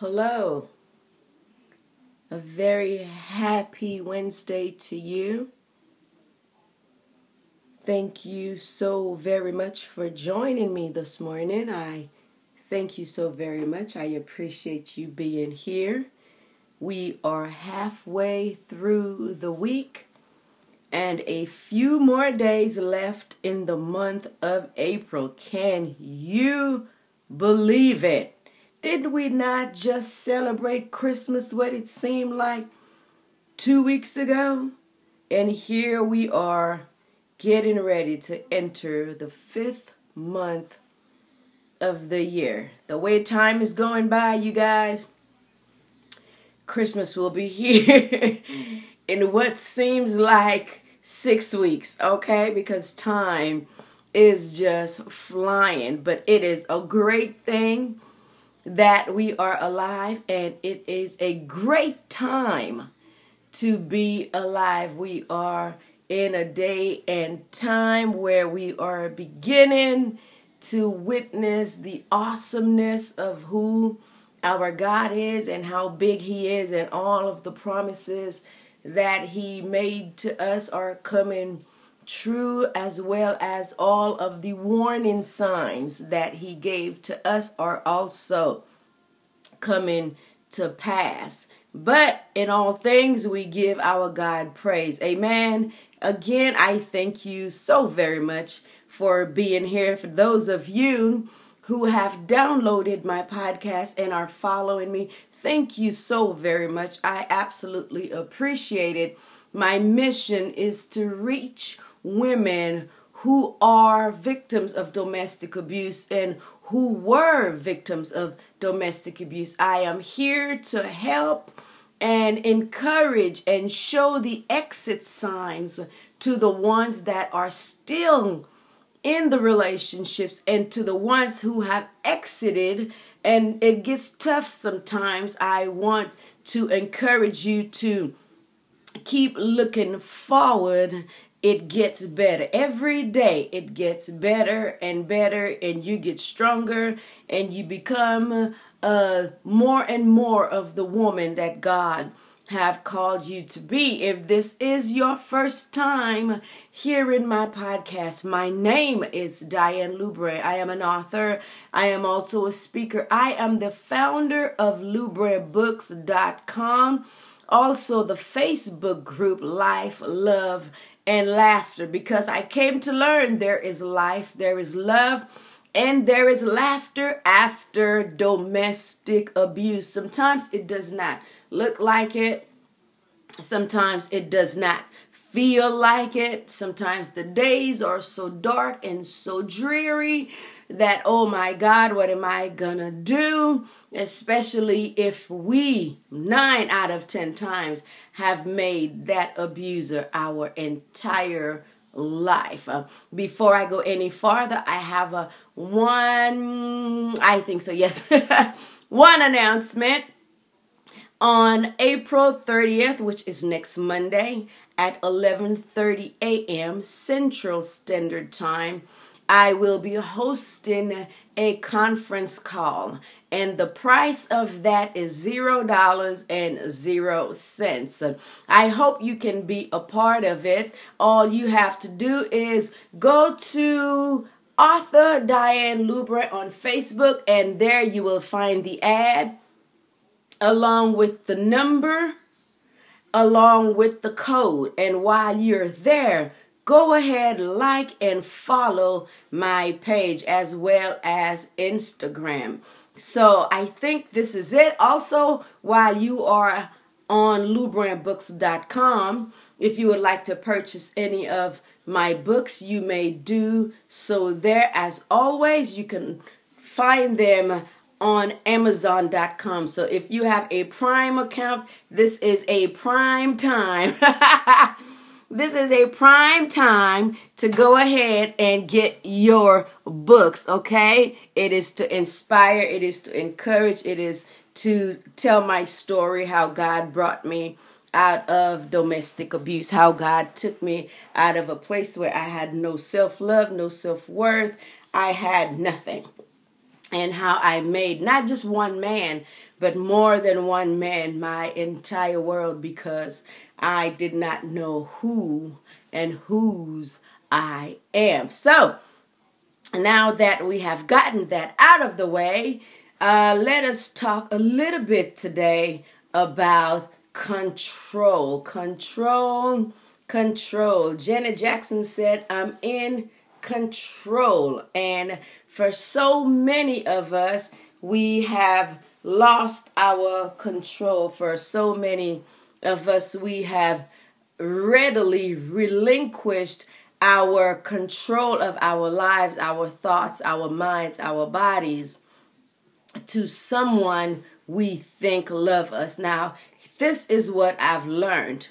Hello. A very happy Wednesday to you. Thank you so very much for joining me this morning. I thank you so very much. I appreciate you being here. We are halfway through the week and a few more days left in the month of April. Can you believe it? Did we not just celebrate Christmas what it seemed like two weeks ago? And here we are getting ready to enter the fifth month of the year. The way time is going by, you guys, Christmas will be here in what seems like six weeks, okay? Because time is just flying, but it is a great thing that we are alive, and it is a great time to be alive. We are in a day and time where we are beginning to witness the awesomeness of who our God is and how big He is, and all of the promises that He made to us are coming true as well as all of the warning signs that he gave to us are also coming to pass. But in all things, we give our God praise. Amen. Again, I thank you so very much for being here. For those of you who have downloaded my podcast and are following me, thank you so very much. I absolutely appreciate it. My mission is to reach women who are victims of domestic abuse and who were victims of domestic abuse. I am here to help and encourage and show the exit signs to the ones that are still in the relationships and to the ones who have exited and it gets tough sometimes. I want to encourage you to keep looking forward it gets better. Every day it gets better and better, and you get stronger, and you become uh, more and more of the woman that God have called you to be. If this is your first time hearing my podcast, my name is Diane Lubre. I am an author. I am also a speaker. I am the founder of LubreBooks.com. Also, the Facebook group Life, Love, and laughter because I came to learn there is life, there is love, and there is laughter after domestic abuse. Sometimes it does not look like it, sometimes it does not feel like it. Sometimes the days are so dark and so dreary that, oh my God, what am I gonna do? Especially if we, nine out of ten times, have made that abuser our entire life. Uh, before I go any farther, I have a one, I think so, yes, one announcement. On April 30th, which is next Monday at 11:30 a.m. Central Standard Time, I will be hosting a conference call, and the price of that is zero dollars and zero cents. I hope you can be a part of it. All you have to do is go to author Diane Lubre on Facebook, and there you will find the ad along with the number, along with the code. And while you're there, go ahead, like and follow my page as well as Instagram. So I think this is it. Also, while you are on lubrandbooks.com, if you would like to purchase any of my books, you may do so there. As always, you can find them on amazon.com. So if you have a Prime account, this is a prime time this is a prime time to go ahead and get your books, okay? It is to inspire, it is to encourage, it is to tell my story how God brought me out of domestic abuse, how God took me out of a place where I had no self love, no self worth, I had nothing. and how I made not just one man, but more than one man my entire world because I did not know who and whose I am. So, now that we have gotten that out of the way, uh, let us talk a little bit today about control. Control, control. Janet Jackson said, I'm in control. And for so many of us, we have lost our control. For so many of us, we have readily relinquished our control of our lives, our thoughts, our minds, our bodies to someone we think love us. Now, this is what I've learned.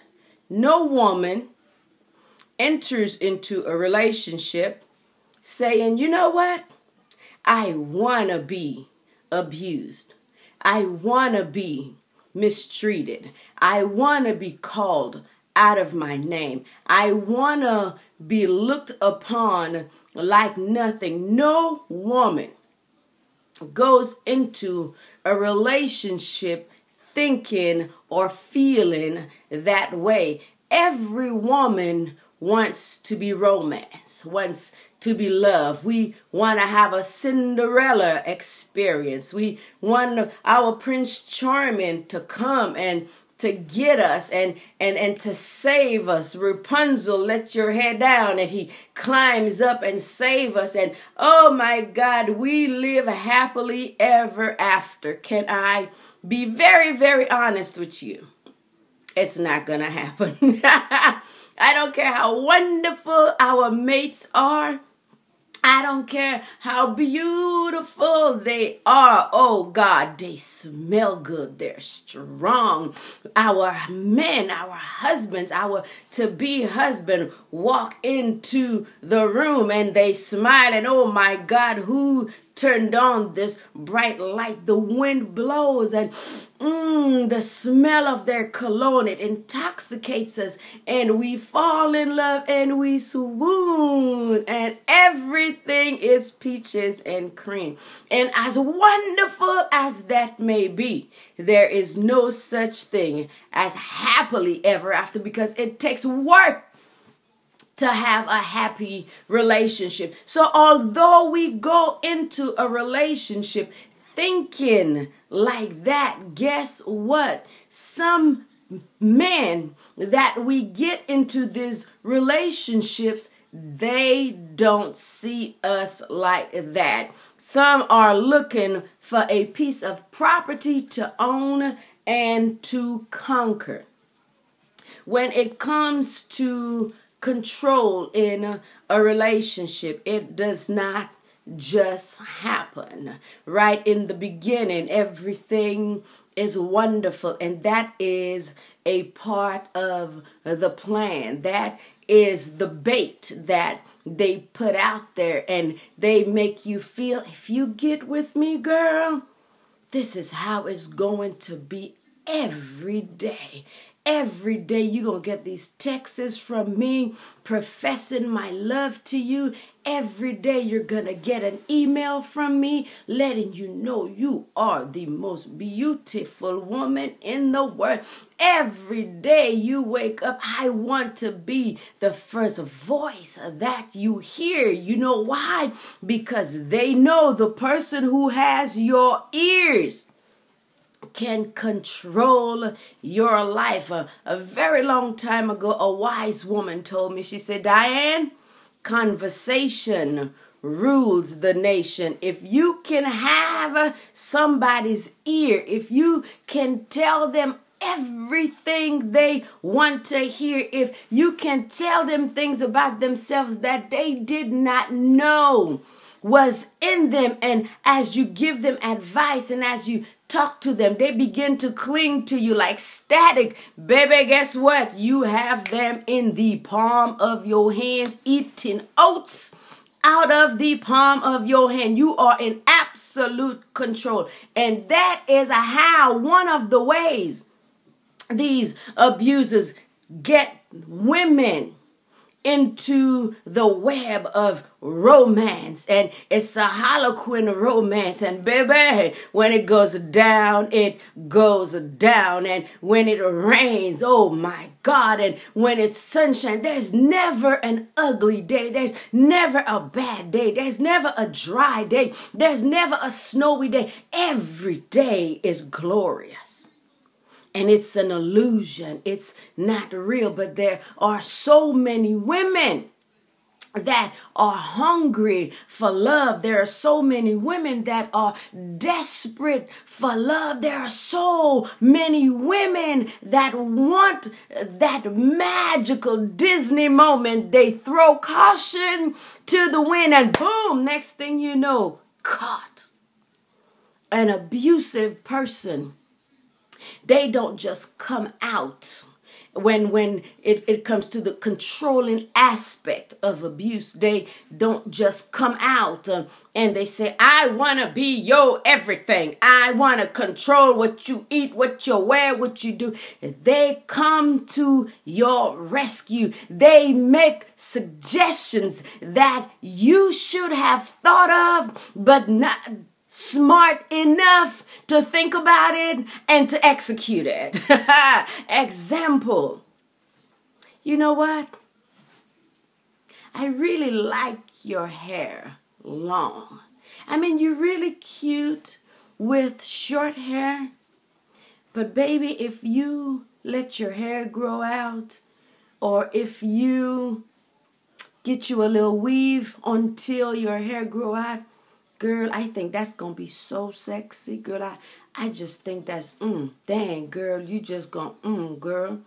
No woman enters into a relationship saying, "You know what? I want to be abused. I want to be mistreated. I want to be called out of my name. I want to be looked upon like nothing. No woman goes into a relationship thinking or feeling that way. Every woman wants to be romance, wants to be loved. We want to have a Cinderella experience. We want our Prince Charming to come and to get us and and and to save us. Rapunzel let your head down. And he climbs up and save us. And oh my god we live happily ever after. Can i be very very honest with you? It's not gonna happen. I don't care how wonderful our mates are I don't care how beautiful they are. Oh God, they smell good. They're strong. Our men, our husbands, our to be husband walk into the room and they smile and oh my God, who turned on this bright light. The wind blows and mm, the smell of their cologne, it intoxicates us and we fall in love and we swoon and everything is peaches and cream. And as wonderful as that may be, there is no such thing as happily ever after because it takes work to have a happy relationship. So, although we go into a relationship thinking like that, guess what? Some men that we get into these relationships they don't see us like that. Some are looking for a piece of property to own and to conquer. When it comes to control in a relationship. It does not just happen. Right in the beginning, everything is wonderful, and that is a part of the plan. That is the bait that they put out there, and they make you feel if you get with me, girl, this is how it's going to be every day. Every day you're going to get these texts from me professing my love to you. Every day you're going to get an email from me letting you know you are the most beautiful woman in the world. Every day you wake up, I want to be the first voice that you hear. You know why? Because they know the person who has your ears can control your life. A, a, very long time ago, a wise woman told me, she said, Diane, conversation rules the nation. If you can have somebody's ear, if you can tell them everything they want to hear, if you can tell them things about themselves that they did not know was in them, and as you give them advice and as you talk to them, they begin to cling to you like static. Baby, guess what? You have them in the palm of your hands, eating oats out of the palm of your hand. You are in absolute control. And that is how one of the ways these abusers get women into the web of romance. And it's a harlequin romance. And baby when it goes down it goes down. And when it rains oh my god. And when it's sunshine there's never an ugly day. There's never a bad day. There's never a dry day. There's never a snowy day. Every day is glorious and it's an illusion. It's not real. But there are so many women that are hungry for love. There are so many women that are desperate for love. There are so many women that want that magical Disney moment. They throw caution to the wind and boom, next thing you know, caught. An abusive person they don't just come out when when it, it comes to the controlling aspect of abuse. They don't just come out uh, and they say i want to be your everything. I want to control what you eat what you wear what you do. They come to your rescue. They make suggestions that you should have thought of but not smart enough to think about it and to execute it. Example. You know what? I really like your hair long. I mean, you're really cute with short hair. But, baby, if you let your hair grow out, or if you get you a little weave until your hair grow out, Girl, I think that's gonna be so sexy, girl. I, I just think that's mm, dang, girl. You just gonna mm, girl.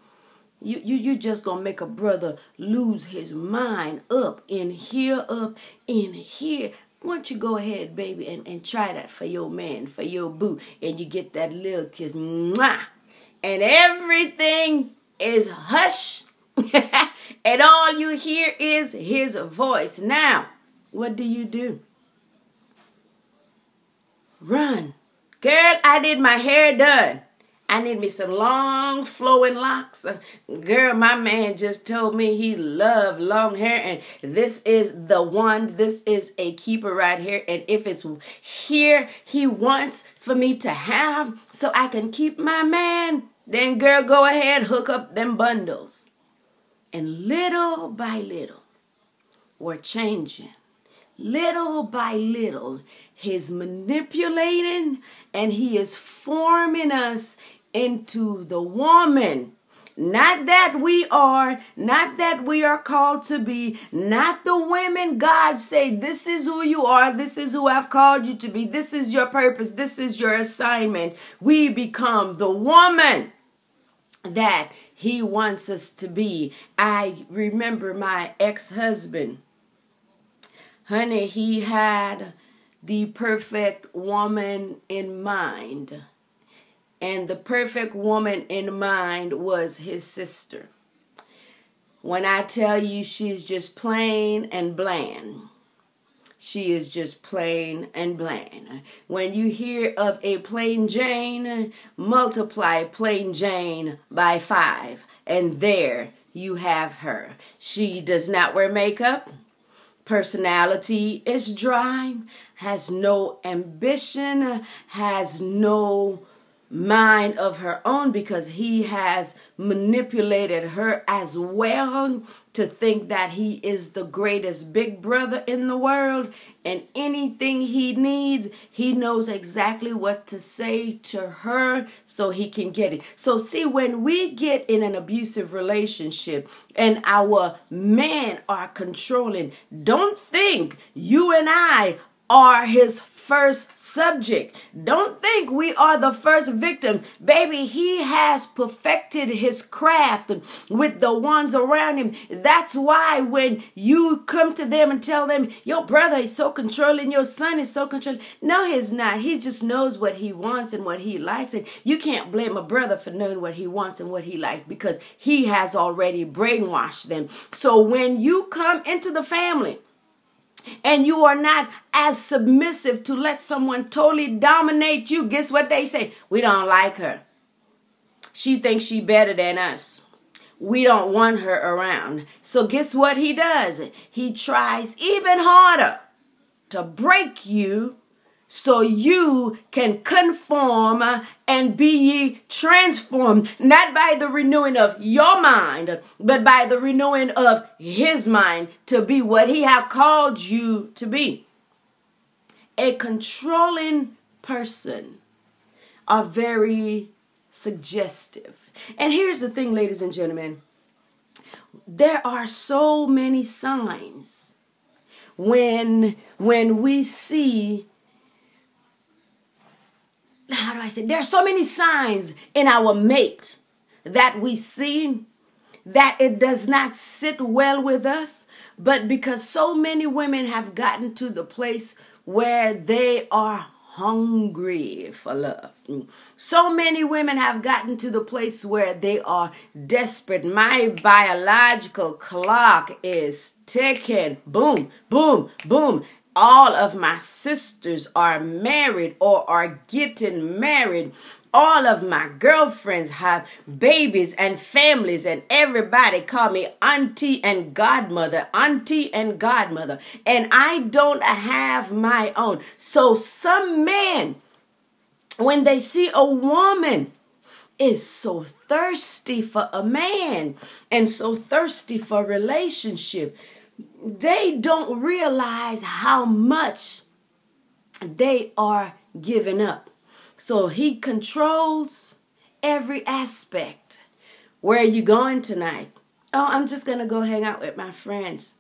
You, you you just gonna make a brother lose his mind up in here, up in here. Why don't you go ahead, baby, and, and try that for your man, for your boo, and you get that little kiss, mwah, and everything is hush, and all you hear is his voice. Now, what do you do? Run. Girl, I did my hair done. I need me some long flowing locks. Girl, my man just told me he loved long hair and this is the one. This is a keeper right here. And if it's here he wants for me to have so I can keep my man, then girl, go ahead, hook up them bundles. And little by little, we're changing. Little by little, He's manipulating and he is forming us into the woman. Not that we are, not that we are called to be, not the women God say, this is who you are, this is who I've called you to be, this is your purpose, this is your assignment. We become the woman that he wants us to be. I remember my ex husband, honey, he had the perfect woman in mind. And the perfect woman in mind was his sister. When I tell you she's just plain and bland, she is just plain and bland. When you hear of a plain Jane, multiply plain Jane by five, and there you have her. She does not wear makeup. Personality is dry has no ambition, has no mind of her own because he has manipulated her as well to think that he is the greatest big brother in the world and anything he needs he knows exactly what to say to her so he can get it. So see when we get in an abusive relationship and our men are controlling don't think you and i are his first subject. Don't think we are the first victims. Baby, he has perfected his craft with the ones around him. That's why when you come to them and tell them, your brother is so controlling, your son is so controlling. No, he's not. He just knows what he wants and what he likes. And you can't blame a brother for knowing what he wants and what he likes because he has already brainwashed them. So when you come into the family, and you are not as submissive to let someone totally dominate you, guess what they say? We don't like her. She thinks she better than us. we don't want her around. So, guess what he does? He tries even harder to break you so you can conform and be ye transformed, not by the renewing of your mind, but by the renewing of his mind to be what he have called you to be. A controlling person are very suggestive. And here's the thing, ladies and gentlemen there are so many signs when when we see how do I say there are so many signs in our mate that we see that it does not sit well with us but because so many women have gotten to the place where they are hungry for love. So many women have gotten to the place where they are desperate. My biological clock is ticking. Boom, boom, boom. All of my sisters are married or are getting married all of my girlfriends have babies and families, and everybody call me auntie and godmother, auntie and godmother, and I don't have my own. So some men, when they see a woman, is so thirsty for a man and so thirsty for relationship they don't realize how much they are giving up so he controls every aspect. Where are you going tonight? Oh, I'm just going to go hang out with my friends.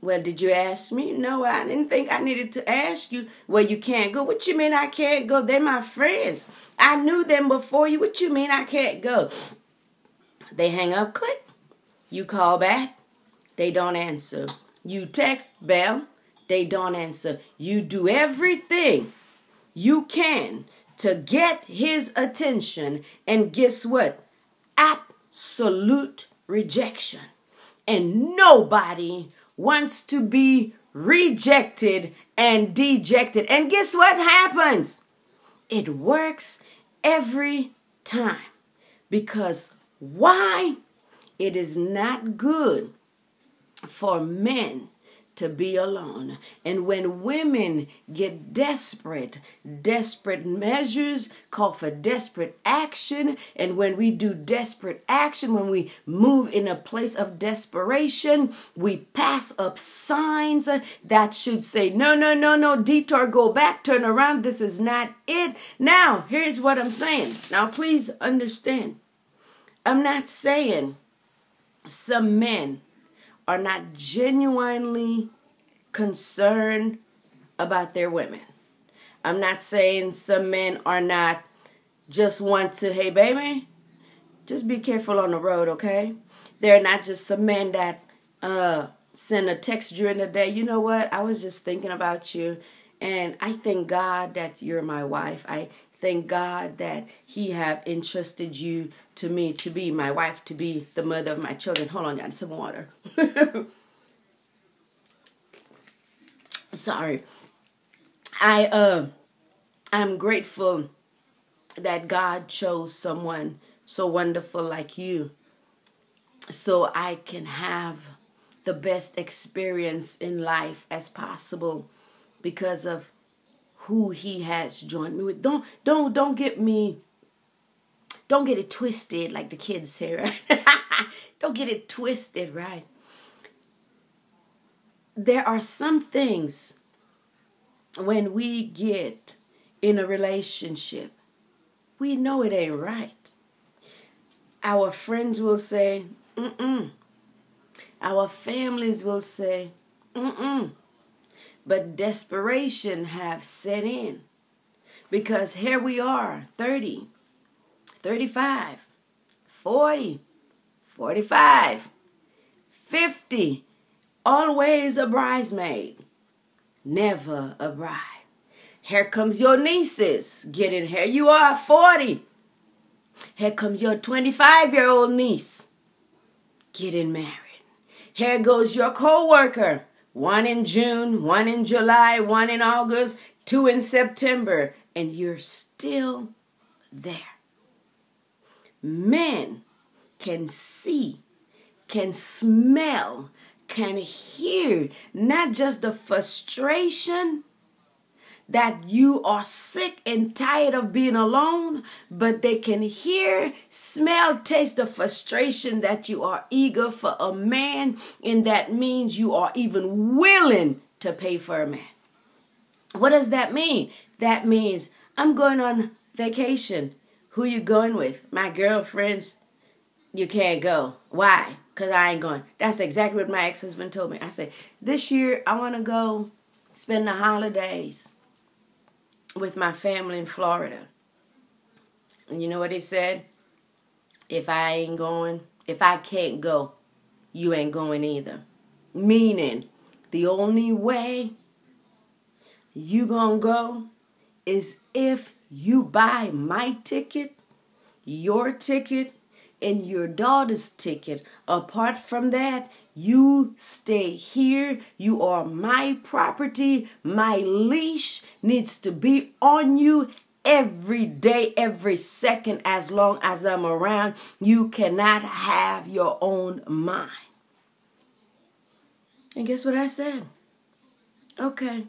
Well, did you ask me? No, I didn't think I needed to ask you. Well, you can't go. What you mean I can't go? They're my friends. I knew them before you. What you mean I can't go? They hang up, click. You call back. They don't answer. You text, bell. They don't answer. You do everything you can to get his attention. And guess what? Absolute rejection. And nobody wants to be rejected and dejected. And guess what happens? It works every time. Because why? It is not good for men to be alone. And when women get desperate, desperate measures call for desperate action. And when we do desperate action, when we move in a place of desperation, we pass up signs that should say, no, no, no, no, detour, go back, turn around. This is not it. Now, here's what I'm saying. Now, please understand. I'm not saying some men are not genuinely concerned about their women. I'm not saying some men are not just want to, hey, baby, just be careful on the road, okay? They're not just some men that uh, send a text during the day. You know what? I was just thinking about you, and I thank God that you're my wife. I thank God that He have entrusted you to me to be my wife, to be the mother of my children. Hold on, y'all, some water. Sorry. I uh I'm grateful that God chose someone so wonderful like you so I can have the best experience in life as possible because of who he has joined me with. Don't don't don't get me don't get it twisted like the kids say, right? don't get it twisted, right? There are some things when we get in a relationship, we know it ain't right. Our friends will say, mm-mm. Our families will say, mm-mm. But desperation have set in. Because here we are, 30, 35, 40, 45, 50, always a bridesmaid, never a bride. Here comes your nieces getting here. You are 40. Here comes your 25 year old niece getting married. Here goes your co worker. One in June, one in July, one in August, two in September, and you're still there. Men can see, can smell, can hear not just the frustration that you are sick and tired of being alone, but they can hear, smell, taste the frustration that you are eager for a man, and that means you are even willing to pay for a man. What does that mean? That means I'm going on vacation. Who you going with? My girlfriends. You can't go. Why? Because I ain't going. That's exactly what my ex-husband told me. I said, this year I want to go spend the holidays with my family in Florida. And you know what he said? If I ain't going, if I can't go, you ain't going either. Meaning, the only way you gonna go is if you buy my ticket, your ticket, and your daughter's ticket. Apart from that, you stay here. You are my property. My leash needs to be on you every day, every second, as long as I'm around. You cannot have your own mind. And guess what I said? Okay.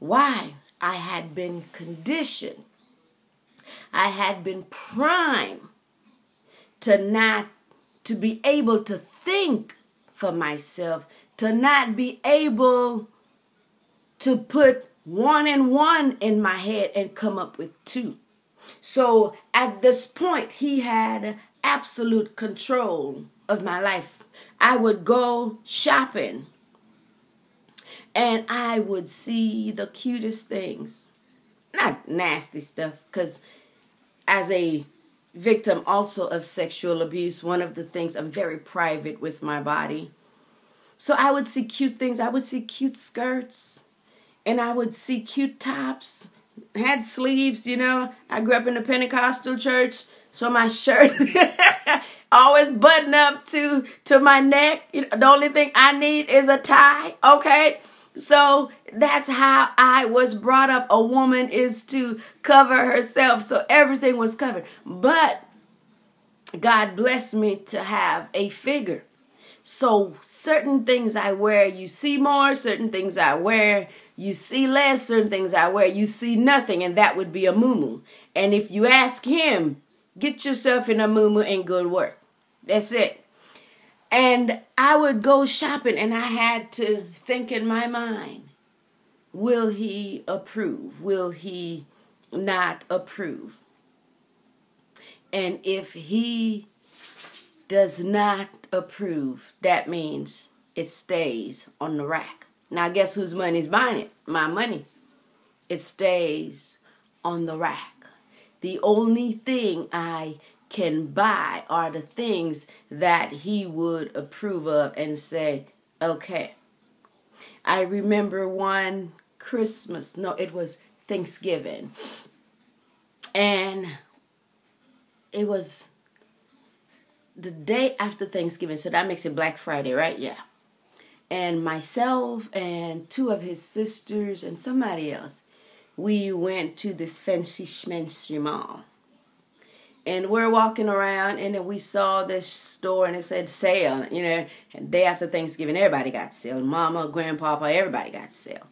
Why? I had been conditioned. I had been primed to not to be able to think for myself, to not be able to put one and one in my head and come up with two. So at this point, he had absolute control of my life. I would go shopping and I would see the cutest things. Not nasty stuff, because as a victim also of sexual abuse. One of the things I'm very private with my body. So I would see cute things. I would see cute skirts and I would see cute tops. Had sleeves, you know. I grew up in a Pentecostal church, so my shirt always button up to to my neck. The only thing I need is a tie, okay? So that's how I was brought up. A woman is to cover herself. So everything was covered. But God blessed me to have a figure. So certain things I wear, you see more. Certain things I wear, you see less. Certain things I wear, you see nothing. And that would be a muumuu. And if you ask him, get yourself in a muumuu and good work. That's it. And I would go shopping and I had to think in my mind will he approve? Will he not approve? And if he does not approve, that means it stays on the rack. Now, guess whose money's buying it? My money. It stays on the rack. The only thing I can buy are the things that he would approve of and say, okay. I remember one Christmas, no, it was Thanksgiving. And it was the day after Thanksgiving, so that makes it Black Friday, right? Yeah. And myself and two of his sisters and somebody else, we went to this fancy schmancy mall and we're walking around and then we saw this store and it said sale you know day after thanksgiving everybody got sale mama grandpapa everybody got sale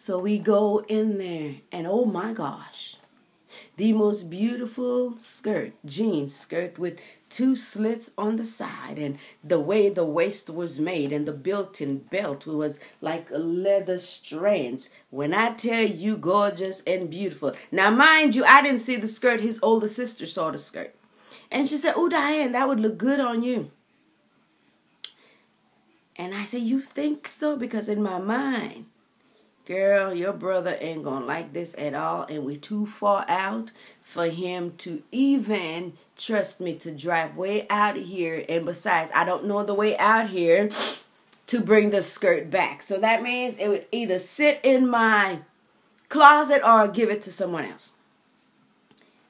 so we go in there and oh my gosh the most beautiful skirt jean skirt with two slits on the side and the way the waist was made and the built-in belt was like leather strands. When i tell you gorgeous and beautiful. Now mind you i didn't see the skirt. His older sister saw the skirt. And she said oh diane that would look good on you. And i said you think so? Because in my mind girl your brother ain't gonna like this at all and we too far out for him to even trust me to drive way out here. And besides, I don't know the way out here to bring the skirt back. So that means it would either sit in my closet or give it to someone else.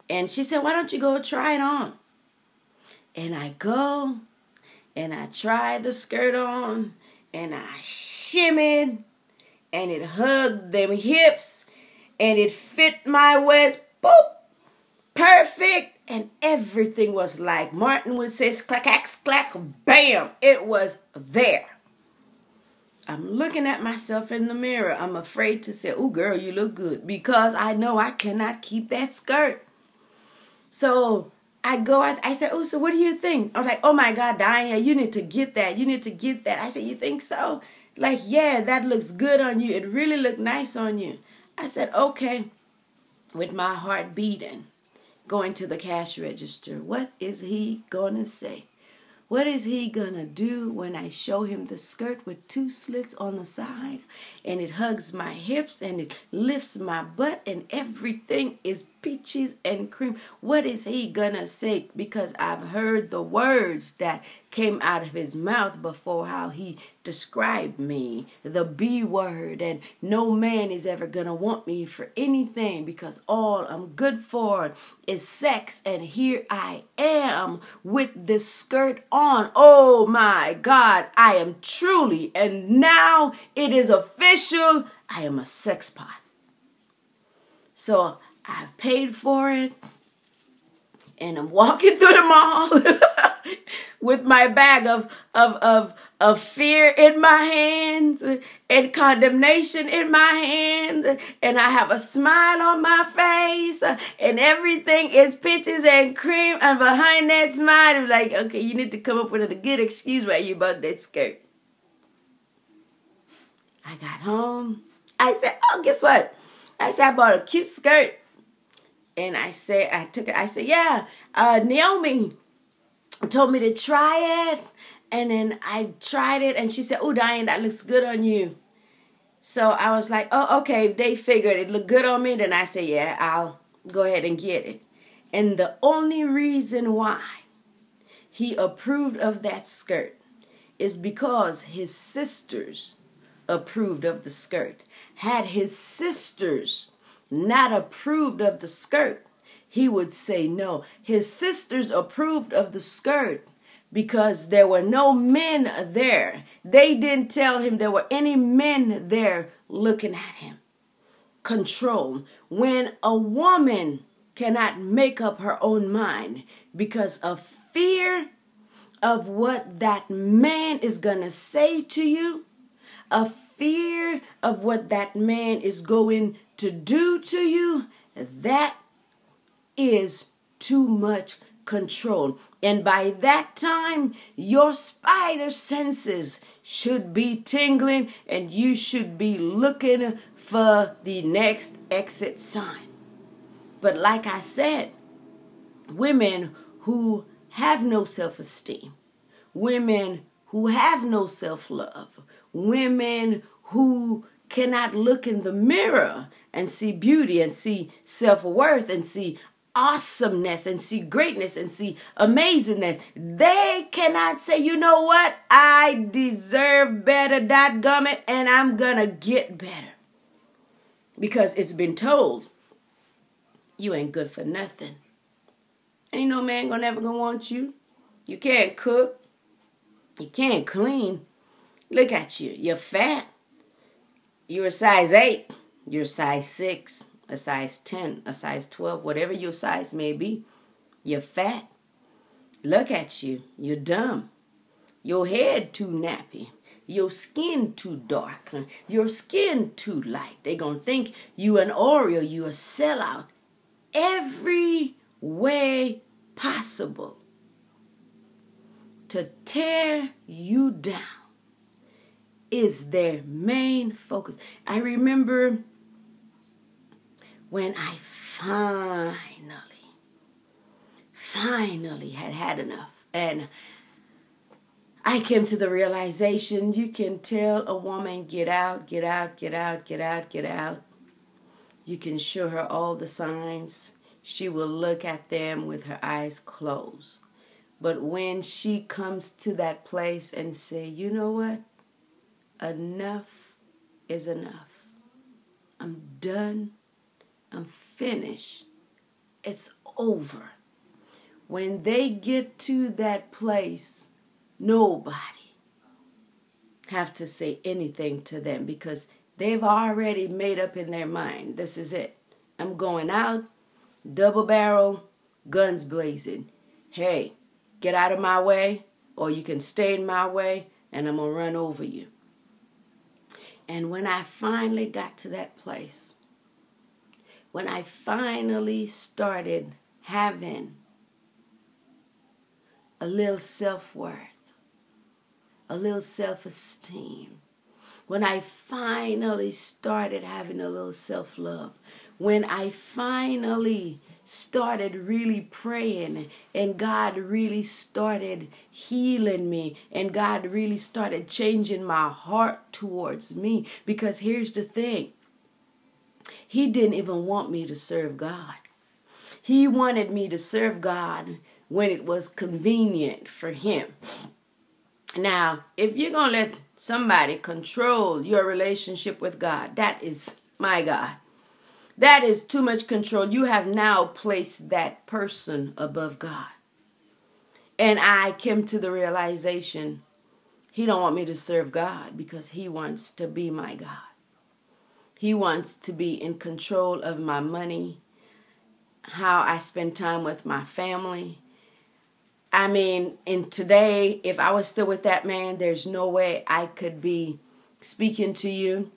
And she said, Why don't you go try it on? And I go and I try the skirt on and I shimmied and it hugged them hips and it fit my waist. Boop! perfect And everything was like Martin would say, clack, clack, clack, bam, it was there. I'm looking at myself in the mirror. I'm afraid to say, oh, girl, you look good because I know I cannot keep that skirt. So I go, I, I said, oh, so what do you think? I'm like, oh my God, Diana, you need to get that. You need to get that. I said, you think so? Like, yeah, that looks good on you. It really looked nice on you. I said, okay, with my heart beating, going to the cash register. What is he going to say? What is he gonna do when I show him the skirt with two slits on the side and it hugs my hips and it lifts my butt and everything is peaches and cream? What is he gonna say? Because I've heard the words that came out of his mouth before how he described me, the B word, and no man is ever gonna want me for anything because all I'm good for is sex, and here I am with this skirt on. Oh my God, I am truly, and now it is official, I am a sex pot. So I've paid for it, and I'm walking through the mall. with my bag of, of, of, of fear in my hands and condemnation in my hands and I have a smile on my face and everything is peaches and cream and behind that smile I'm like okay you need to come up with a good excuse why you bought that skirt I got home I said oh guess what I said I bought a cute skirt and I said I took it I said yeah uh Naomi told me to try it. And then I tried it and she said, Oh, Diane, that looks good on you. So I was like, Oh, okay. If they figured it looked good on me, then I said, Yeah, I'll go ahead and get it. And the only reason why he approved of that skirt is because his sisters approved of the skirt. Had his sisters not approved of the skirt, he would say no. His sisters approved of the skirt because there were no men there. They didn't tell him there were any men there looking at him. Control. When a woman cannot make up her own mind because of fear of what that man is going to say to you, a fear of what that man is going to do to you, that is too much control. And by that time, your spider senses should be tingling and you should be looking for the next exit sign. But like I said, women who have no self esteem, women who have no self love, women who cannot look in the mirror and see beauty and see self worth and see awesomeness and see greatness and see amazingness. They cannot say, you know what? I deserve better, dot gummit, and I'm gonna get better. Because it's been told you ain't good for nothing. Ain't no man gonna ever gonna want you. You can't cook. You can't clean. Look at you. You're fat. You're a size 8. You're a size 6 a size 10, a size 12, whatever your size may be. You're fat. Look at you. You're dumb. Your head too nappy. Your skin too dark. Your skin too light. They gonna think you an Oreo, you a sellout. Every way possible to tear you down is their main focus. I remember when I finally, finally had had enough. And I came to the realization you can tell a woman, get out, get out, get out, get out, get out. You can show her all the signs. She will look at them with her eyes closed. But when she comes to that place and say, you know what? Enough is enough. I'm done I'm finished. It's over. When they get to that place, nobody have to say anything to them because they've already made up in their mind this is it. I'm going out, double barrel, guns blazing. Hey, get out of my way, or you can stay in my way, and I'm going to run over you. And when I finally got to that place, when I finally started having a little self worth, a little self esteem, when I finally started having a little self love, when I finally started really praying and God really started healing me and God really started changing my heart towards me. Because here's the thing He didn't even want me to serve God, He wanted me to serve God when it was convenient for Him. Now, if you're going to let somebody control your relationship with God, that is my God. That is too much control. You have now placed that person above God. And I came to the realization he don't want me to serve God because he wants to be my God. He wants to be in control of my money, how I spend time with my family. I mean, in today, if I was still with that man, there's no way I could be speaking to you.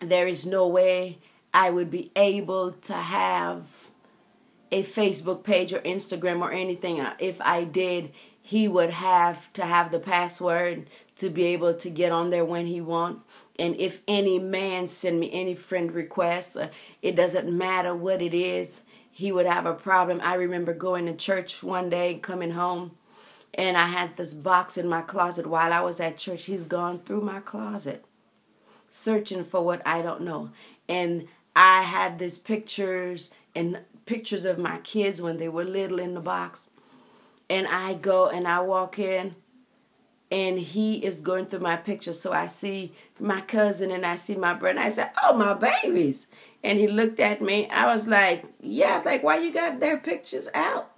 There is no way I would be able to have a Facebook page or Instagram or anything. Uh, if I did, he would have to have the password to be able to get on there when he want. And if any man send me any friend requests, uh, it doesn't matter what it is, he would have a problem. I remember going to church one day, and coming home, and I had this box in my closet while I was at church. He's gone through my closet, searching for what I don't know. And I had these pictures and pictures of my kids when they were little in the box. And I go and I walk in and he is going through my pictures. So I see my cousin and I see my brother. I said, Oh, my babies. And he looked at me. I was like, Yeah. I was like, Why you got their pictures out?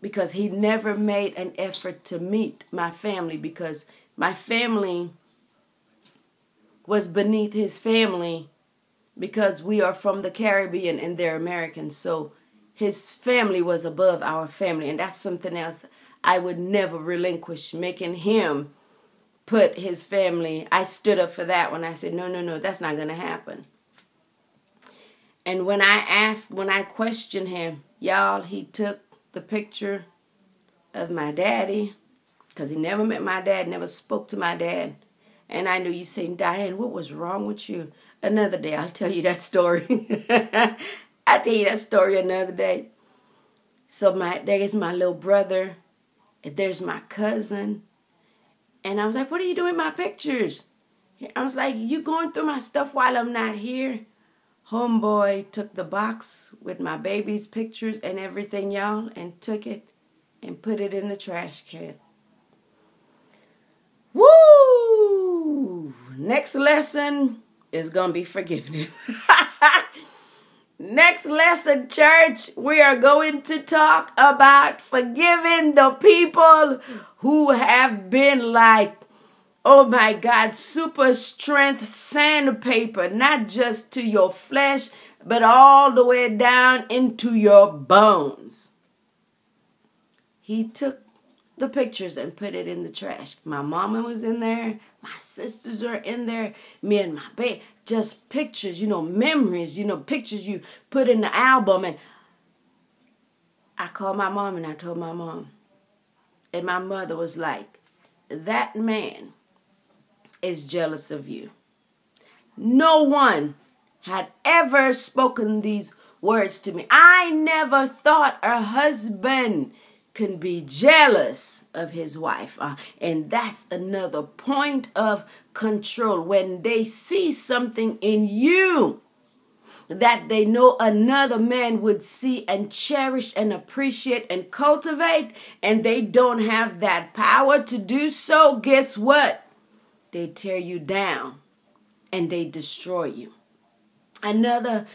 Because he never made an effort to meet my family because my family was beneath his family because we are from the Caribbean and they're Americans. So his family was above our family, and that's something else I would never relinquish, making him put his family. I stood up for that when I said, no, no, no, that's not going to happen. And when I asked, when I questioned him, y'all, he took the picture of my daddy because he never met my dad, never spoke to my dad. And I knew you saying, Diane, what was wrong with you? Another day. I'll tell you that story. I'll tell you that story another day. So my there is my little brother, and there's my cousin. And I was like, What are you doing my pictures? I was like, You going through my stuff while I'm not here? Homeboy took the box with my baby's pictures and everything, y'all, and took it and put it in the trash can. Woo! Next lesson is going to be forgiveness. Next lesson, church, we are going to talk about forgiving the people who have been like, oh my God, super strength sandpaper, not just to your flesh, but all the way down into your bones. He took the pictures and put it in the trash. My mama was in there. My sisters are in there. Me and my baby. Just pictures, you know, memories, you know, pictures you put in the album. And I called my mom and I told my mom. And my mother was like, that man is jealous of you. No one had ever spoken these words to me. I never thought a husband can be jealous of his wife. Uh, and that's another point of control. When they see something in you that they know another man would see and cherish and appreciate and cultivate, and they don't have that power to do so, guess what? They tear you down and they destroy you. Another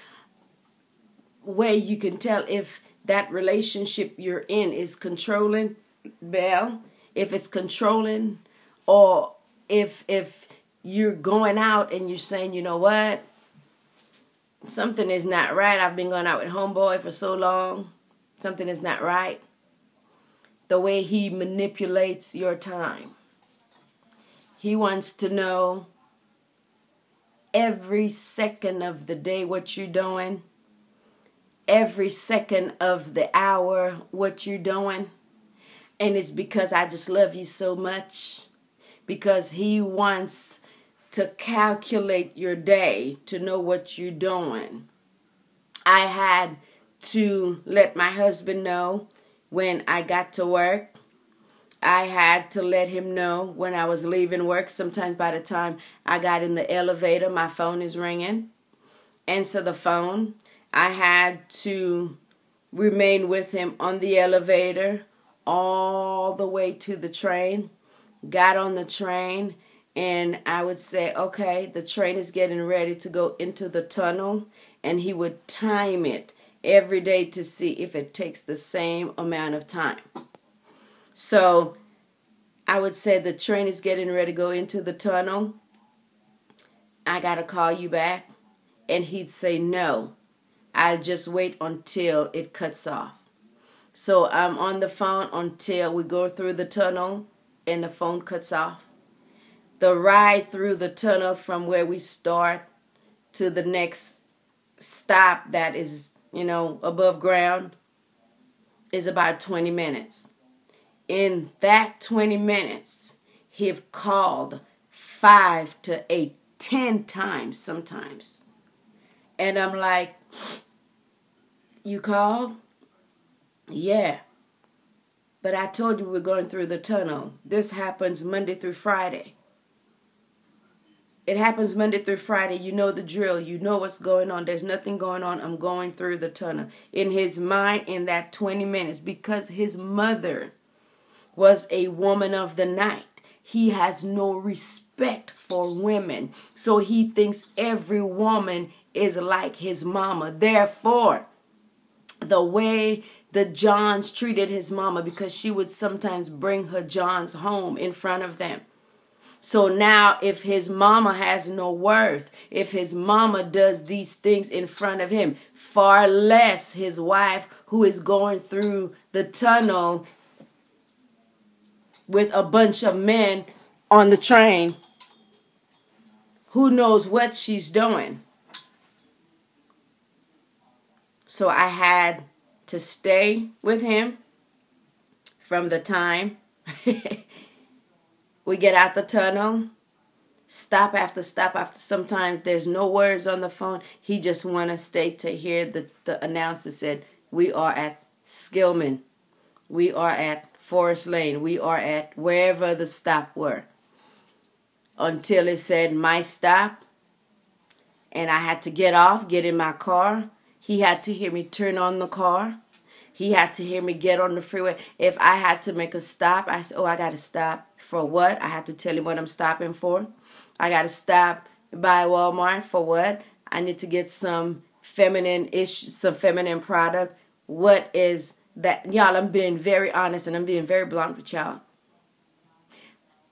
way you can tell if that relationship you're in is controlling, Bell, if it's controlling, or if if you're going out and you're saying, you know what, something is not right. I've been going out with homeboy for so long, something is not right. The way he manipulates your time. He wants to know every second of the day what you're doing, every second of the hour what you're doing. And it's because I just love you so much. Because he wants to calculate your day to know what you're doing. I had to let my husband know when I got to work. I had to let him know when I was leaving work. Sometimes by the time I got in the elevator, my phone is ringing. Answer the phone. I had to remain with him on the elevator all the way to the train. Got on the train and I would say, okay, the train is getting ready to go into the tunnel, and he would time it every day to see if it takes the same amount of time. So I would say the train is getting ready to go into the tunnel. I got to call you back. And he'd say, no, I'll just wait until it cuts off. So I'm on the phone until we go through the tunnel and the phone cuts off the ride through the tunnel from where we start to the next stop that is, you know, above ground is about 20 minutes. In that 20 minutes, he've called five to eight, ten times sometimes. And I'm like, You called? Yeah. But I told you we we're going through the tunnel. This happens Monday through Friday. It happens Monday through Friday. You know the drill. You know what's going on. There's nothing going on. I'm going through the tunnel. In his mind, in that 20 minutes, because his mother was a woman of the night, he has no respect for women. So he thinks every woman is like his mama. Therefore, the way the Johns treated his mama, because she would sometimes bring her Johns home in front of them so now, if his mama has no worth, if his mama does these things in front of him, far less his wife who is going through the tunnel with a bunch of men on the train, who knows what she's doing. So I had to stay with him from the time We get out the tunnel, stop after stop after sometimes there's no words on the phone. He just want to stay to hear the, the announcer said, we are at Skillman. We are at Forest Lane. We are at wherever the stop were. Until it said my stop. And I had to get off, get in my car. He had to hear me turn on the car. He had to hear me get on the freeway. If I had to make a stop, I said, Oh, I got to stop. For what? I had to tell him what I'm stopping for. I got to stop by Walmart for what? I need to get some feminine ish, some feminine product. What is that? Y'all, I'm being very honest and I'm being very blunt with y'all.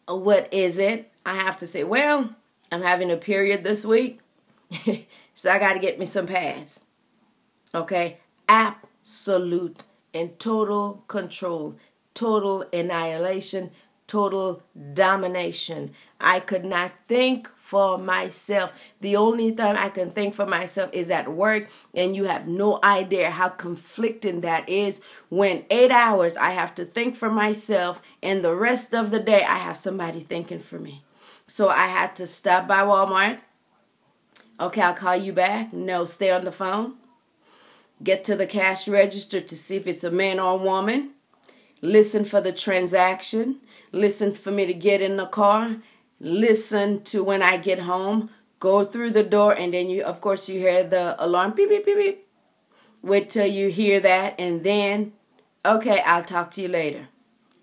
What is it? I have to say, well, I'm having a period this week. so I got to get me some pads. Okay? Absolute and total control, total annihilation, total domination. I could not think for myself. The only time I can think for myself is at work, and you have no idea how conflicting that is when eight hours I have to think for myself, and the rest of the day I have somebody thinking for me. So I had to stop by Walmart. Okay, I'll call you back. No, stay on the phone get to the cash register to see if it's a man or a woman, listen for the transaction, listen for me to get in the car, listen to when I get home, go through the door, and then you, of course, you hear the alarm beep, beep, beep, beep. Wait till you hear that, and then, okay, I'll talk to you later.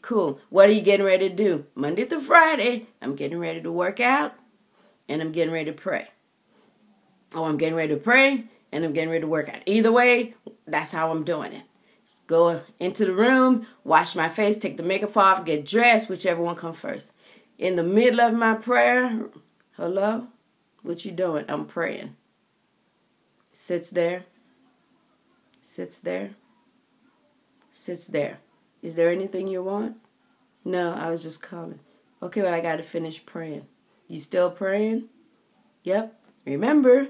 Cool. What are you getting ready to do? Monday through Friday, I'm getting ready to work out and I'm getting ready to pray. Oh, I'm getting ready to pray and I'm getting ready to work out. Either way, that's how I'm doing it. Go into the room, wash my face, take the makeup off, get dressed, whichever one comes first. In the middle of my prayer, hello, what you doing? I'm praying. Sits there, sits there, sits there. Is there anything you want? No, I was just calling. Okay, well, I got to finish praying. You still praying? Yep. Remember,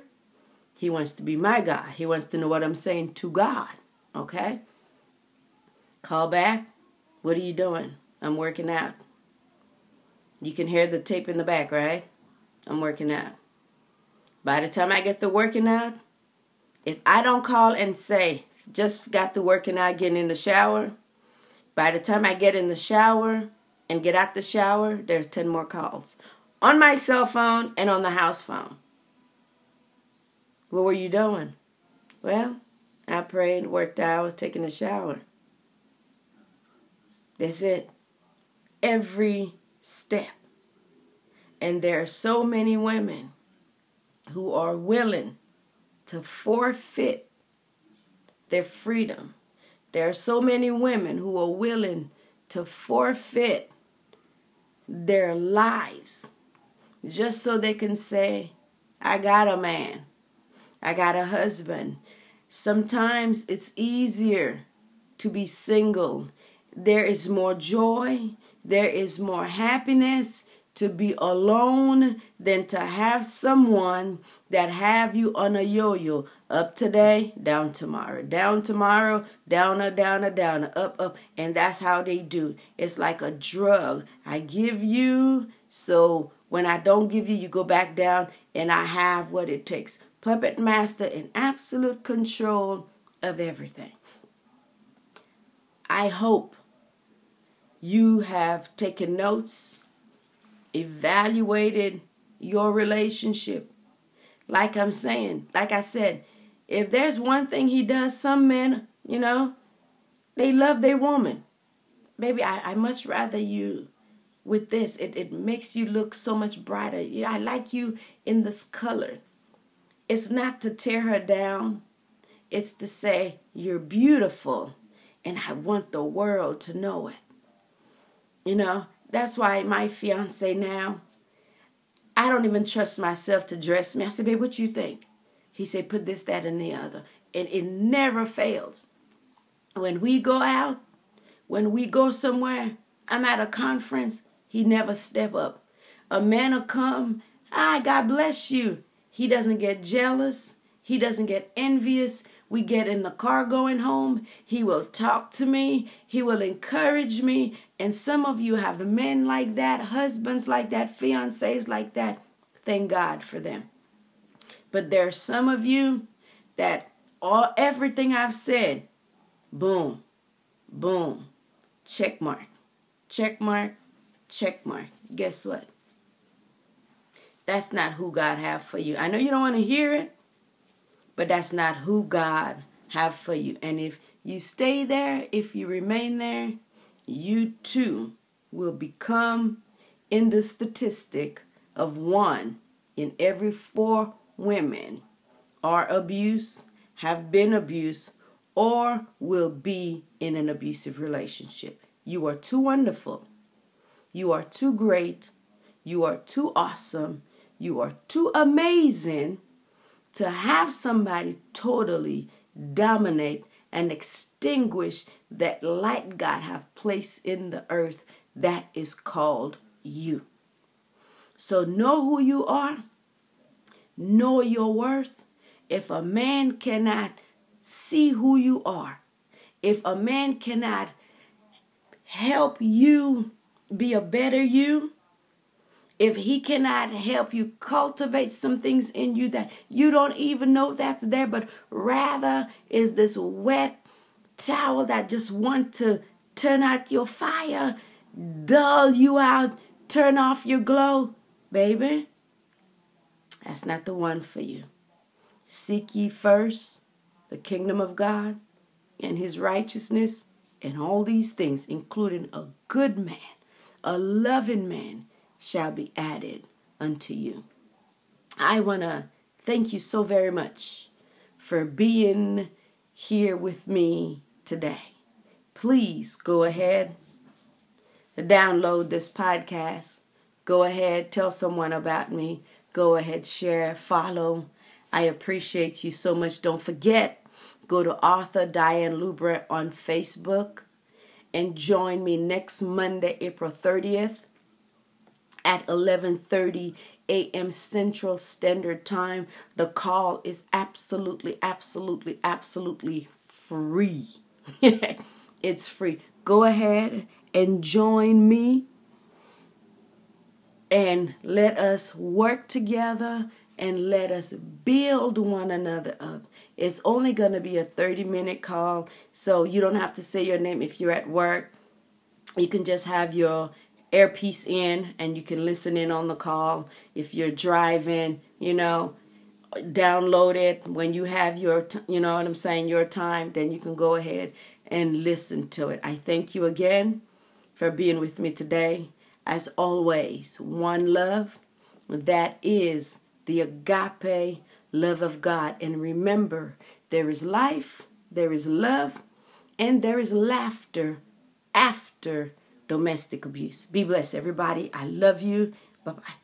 he wants to be my God. He wants to know what I'm saying to God. Okay? Call back. What are you doing? I'm working out. You can hear the tape in the back, right? I'm working out. By the time I get the working out, if I don't call and say, just got the working out, getting in the shower, by the time I get in the shower and get out the shower, there's 10 more calls on my cell phone and on the house phone. What were you doing? Well, I prayed, worked out, taking a shower. That's it. Every step. And there are so many women who are willing to forfeit their freedom. There are so many women who are willing to forfeit their lives just so they can say, I got a man, I got a husband. Sometimes it's easier to be single. There is more joy, there is more happiness, to be alone than to have someone that have you on a yo-yo. Up today down tomorrow. Down tomorrow down a down a down. A up up. And that's how they do. It's like a drug. I give you so when i don't give you you go back down and i have what it takes puppet master in absolute control of everything i hope you have taken notes evaluated your relationship. Like I'm saying, like I said, if there's one thing he does, some men, you know, they love their woman. Baby, I, I much rather you with this. It, it makes you look so much brighter. I like you in this color. It's not to tear her down. It's to say, you're beautiful and I want the world to know it. You know, that's why my fiance now, I don't even trust myself to dress me. I said, babe, what you think? He said, put this, that, and the other. And it never fails. When we go out, when we go somewhere, I'm at a conference, he never step up. A man will come, ah, God bless you. He doesn't get jealous. He doesn't get envious. We get in the car going home. He will talk to me. He will encourage me. And some of you have men like that, husbands like that, fiancés like that. Thank God for them. But there are some of you that all everything I've said, boom, boom, check mark, check mark, check mark. Guess what? That's not who God have for you. I know you don't want to hear it, but that's not who God have for you. And if you stay there, if you remain there, you too will become in the statistic of one in every four women are abused, have been abused, or will be in an abusive relationship. You are too wonderful. You are too great. You are too awesome. You are too amazing to have somebody totally dominate and extinguish that light God have placed in the earth that is called you. So know who you are, know your worth. If a man cannot see who you are, if a man cannot help you be a better you, if he cannot help you cultivate some things in you that you don't even know that's there but rather is this wet towel that just want to turn out your fire dull you out turn off your glow baby. That's not the one for you. Seek ye first the kingdom of god and his righteousness and all these things including a good man a loving man shall be added unto you. I want to thank you so very much for being here with me today. Please go ahead, download this podcast. Go ahead, tell someone about me. Go ahead, share, follow. I appreciate you so much. Don't forget go to Arthur Diane Lubra on Facebook and join me next Monday, April 30th at 11:30 a.m. Central Standard Time. The call is absolutely absolutely absolutely free. it's free. Go ahead and join me and let us work together and let us build one another up. It's only going to be a 30 minute call, so you don't have to say your name if you're at work. You can just have your earpiece in and you can listen in on the call. If you're driving, you know, download it when you have your, you know what I'm saying, your time, then you can go ahead and listen to it. I thank you again for being with me today. As always, one love that is the agape love of God. And remember, there is life, there is love, and there is laughter after domestic abuse. Be blessed, everybody. I love you. Bye bye.